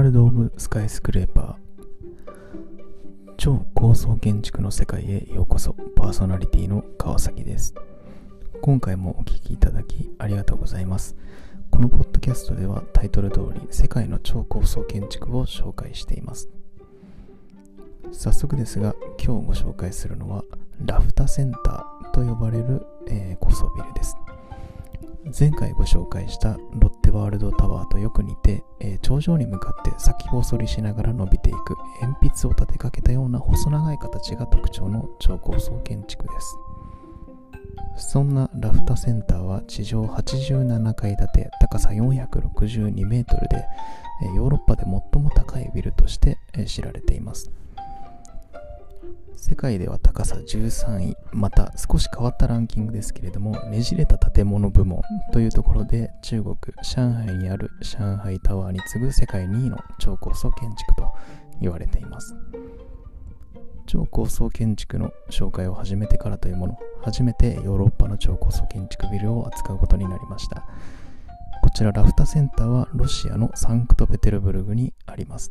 ールド・オブ・スカイスクレーパー。超高層建築の世界へようこそ。パーソナリティの川崎です。今回もお聴きいただきありがとうございます。このポッドキャストではタイトル通り世界の超高層建築を紹介しています。早速ですが今日ご紹介するのはラフタセンターと呼ばれる、えー、高層ビルです。前回ご紹介したロッテワールドタワーとよく似て、えー、頂上に向かって先細りしながら伸びていく鉛筆を立てかけたような細長い形が特徴の超高層建築です。そんなラフタセンターは地上87階建て高さ462メートルでヨーロッパで最も高いビルとして知られています。世界では高さ13位また少し変わったランキングですけれどもねじれた建物部門というところで中国上海にある上海タワーに次ぐ世界2位の超高層建築と言われています。超高層建築の紹介を始めてからというもの初めてヨーロッパの超高層建築ビルを扱うことになりました。こちらラフタセンターはロシアのサンクトペテルブルグにあります。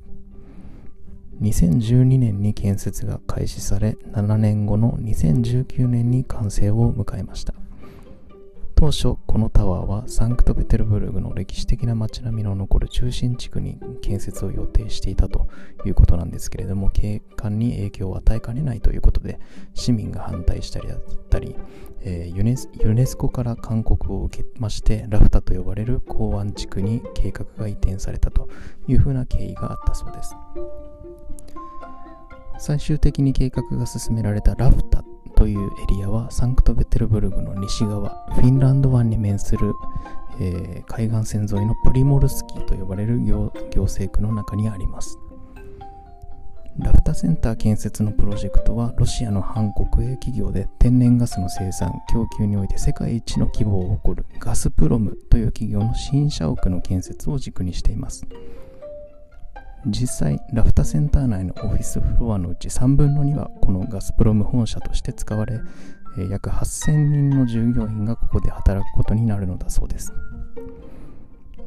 2012年に建設が開始され7年後の2019年に完成を迎えました。当初このタワーはサンクトペテルブルグの歴史的な街並みの残る中心地区に建設を予定していたということなんですけれども景観に影響を与えかねないということで市民が反対したりだったり、えー、ユネスユネスコから勧告を受けましてラフタと呼ばれる港湾地区に計画が移転されたというふうな経緯があったそうです。最終的に計画が進められたラフタというエリアはサンクトペテルブルグの西側フィンランド湾に面する、えー、海岸線沿いのプリモルスキーと呼ばれる行政区の中にあります。ラフタセンター建設のプロジェクトはロシアの反国営企業で天然ガスの生産供給において世界一の規模を誇るガスプロムという企業の新社屋の建設を軸にしています。実際ラフタセンター内のオフィスフロアのうち3分の2はこのガスプロム本社として使われ約8000人の従業員がここで働くことになるのだそうです、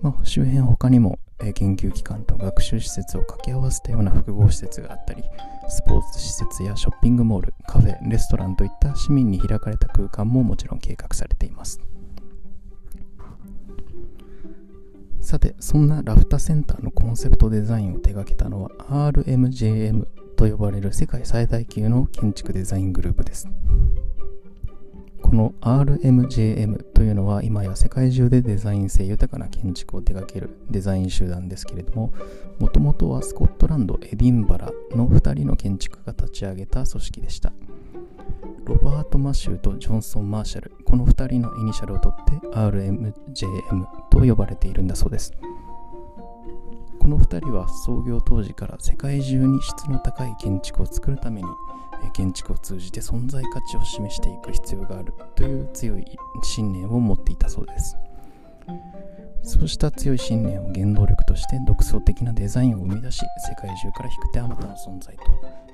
まあ、周辺他にも研究機関と学習施設を掛け合わせたような複合施設があったりスポーツ施設やショッピングモールカフェレストランといった市民に開かれた空間ももちろん計画されています。さて、そんなラフタセンターのコンセプトデザインを手掛けたのは RMJM と呼ばれる世界最大級の建築デザイングループです。この RMJM というのは今や世界中でデザイン性豊かな建築を手掛けるデザイン集団ですけれどももともとはスコットランドエディンバラの2人の建築家が立ち上げた組織でしたロバート・マシューとジョンソン・マーシャル。この2人のイニシャルを取って RMJM と呼ばれているんだそうです。この2人は創業当時から世界中に質の高い建築を作るために建築を通じて存在価値を示していく必要があるという強い信念を持っていたそうです。そうした強い信念を原動力として独創的なデザインを生み出し世界中から引く手あまたの存在と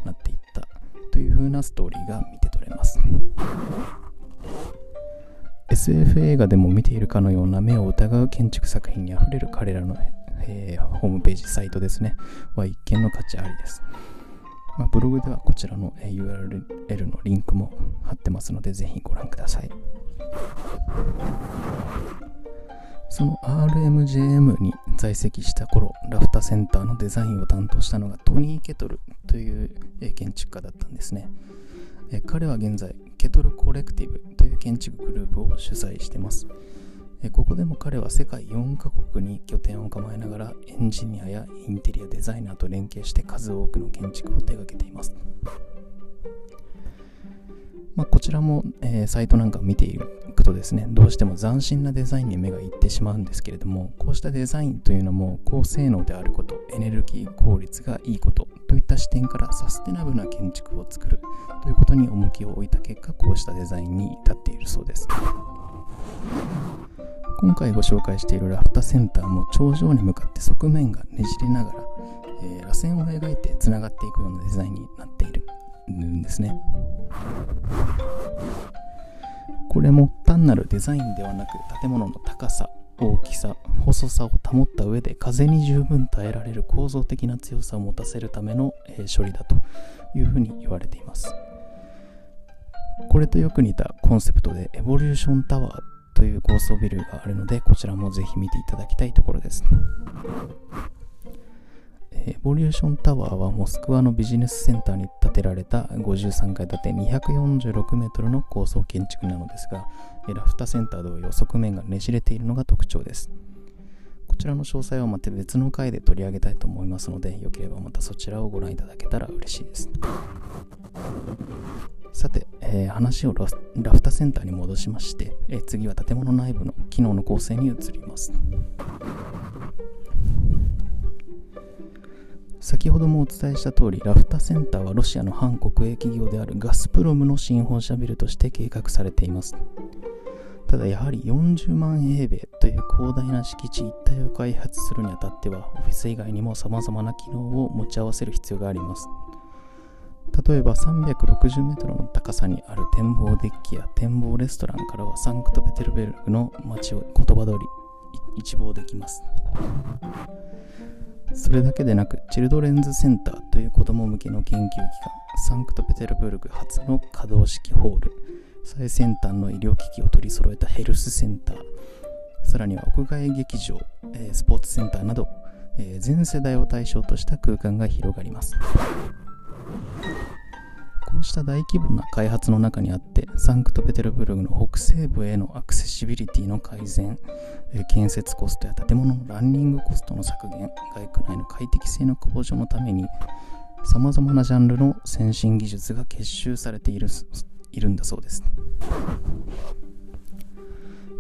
なっていったという風なストーリーが見て取れます。SF 映画でも見ているかのような目を疑う建築作品にあふれる彼らの、えー、ホームページサイトですね。は一見の価値ありです、まあ、ブログではこちらの URL のリンクも貼ってますのでぜひご覧ください。その RMJM に在籍した頃ラフタセンターのデザインを担当したのがトニー・ケトルという建築家だったんですね。彼は現在ケトルコレクティブという建築グループを主催しています。ここでも彼は世界4カ国に拠点を構えながらエンジニアやインテリアデザイナーと連携して数多くの建築を手掛けています。まあ、こちらも、えー、サイトなんかを見ていくとですね、どうしても斬新なデザインに目がいってしまうんですけれども、こうしたデザインというのも高性能であること、エネルギー効率がいいことといった視点からサステナブルな建築を作るということに重きを置いた結果、こうしたデザインに至っているそうです。今回ご紹介しているラフタセンターも頂上に向かって側面がねじれながら、えー、螺旋を描いてつながっていくようなデザインになっているんですね。これも単なるデザインではなく建物の高さ大きさ細さを保った上で風に十分耐えられる構造的な強さを持たせるための、え、処理だというふうに言われています。これとよく似たコンセプトでエボリューションタワーという高層ビルがあるのでこちらもぜひ見ていただきたいところです。エボリューションタワーはモスクワのビジネスセンターに建てられた53階建て246メートルの高層建築なのですが、ラフタセンター同様側面がねじれているのが特徴です。こちらの詳細はまた別の回で取り上げたいと思いますので、よければまたそちらをご覧いただけたら嬉しいです。さて、えー、話をラフタセンターに戻しまして、えー、次は建物内部の機能の構成に移ります。先ほどもお伝えした通り、ラフタセンターはロシアの反国営企業であるガスプロムの新本社ビルとして計画されています。ただやはり40万平米という広大な敷地一帯を開発するにあたっては、オフィス以外にも様々な機能を持ち合わせる必要があります。例えば360メートルの高さにある展望デッキや展望レストランからはサンクトペテルベルクの街を言葉通り一望できます。それだけでなく、チルドレンズセンターという子供向けの研究機関、サンクトペテルブルク初の可動式ホール、最先端の医療機器を取り揃えたヘルスセンター、さらには屋外劇場、え、スポーツセンターなど、え、全世代を対象とした空間が広がります。こうした大規模な開発の中にあって、サンクトペテルブルグの北西部へのアクセシビリティの改善、建設コストや建物のランニングコストの削減、外区内の快適性の向上のために、さまざまなジャンルの先進技術が結集されているいるんだそうです。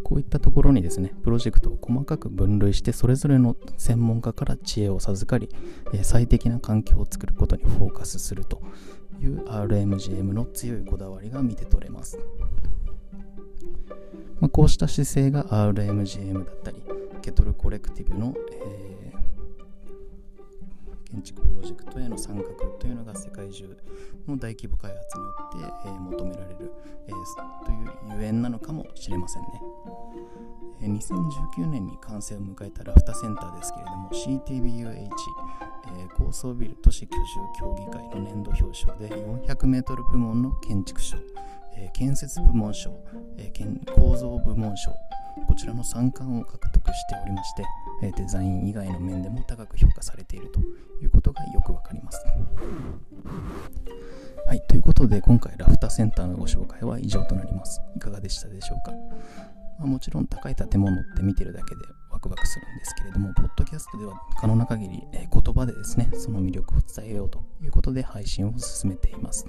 こういったところにですね、プロジェクトを細かく分類して、それぞれの専門家から知恵を授かり、最適な環境を作ることにフォーカスするという RMGM の強いこだわりが見て取れます。まあ、こうした姿勢が RMGM だったり、ケトルコレクティブの、えー、建築プロジェクトへの参画というのが世界中の大規模開発によって、え、求められる、え、というゆえんなのかもしれませんね。え、2019年に完成を迎えたラフタセンターですけれども CTBUH えー、高層ビル都市居住協議会の年度表彰で400メートル部門の建築賞、え、建設部門賞、え、構造部門賞こちらの3冠を獲得しておりまして、えデザイン以外の面でも高く評価されているということがよくわかります。はい、ということで今回ラフターセンターのご紹介は以上となります。いかがでしたでしょうか、まあ、もちろん高い建物って見てるだけでワクワクするんですけれども、ポッドキャストでは可能な限り、え、言葉でですね、その魅力を伝えようということで配信を進めています。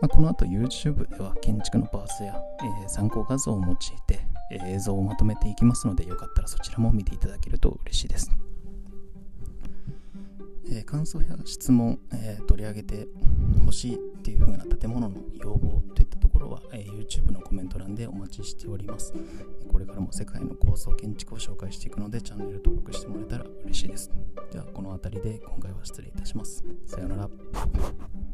まあ、この後 YouTube では建築のパーツや、えー、参考画像を用いて、え、映像をまとめていきますので、よかったらそちらも見ていただけると嬉しいです。えー、感想や質問、え取り上げてほしいっていう風な建物の要望といったところは、え YouTube のコメント欄でお待ちしております。これからも世界の高層建築を紹介していくのでチャンネル登録してもらえたら嬉しいです。ではこの辺りで今回は失礼いたします。さようなら。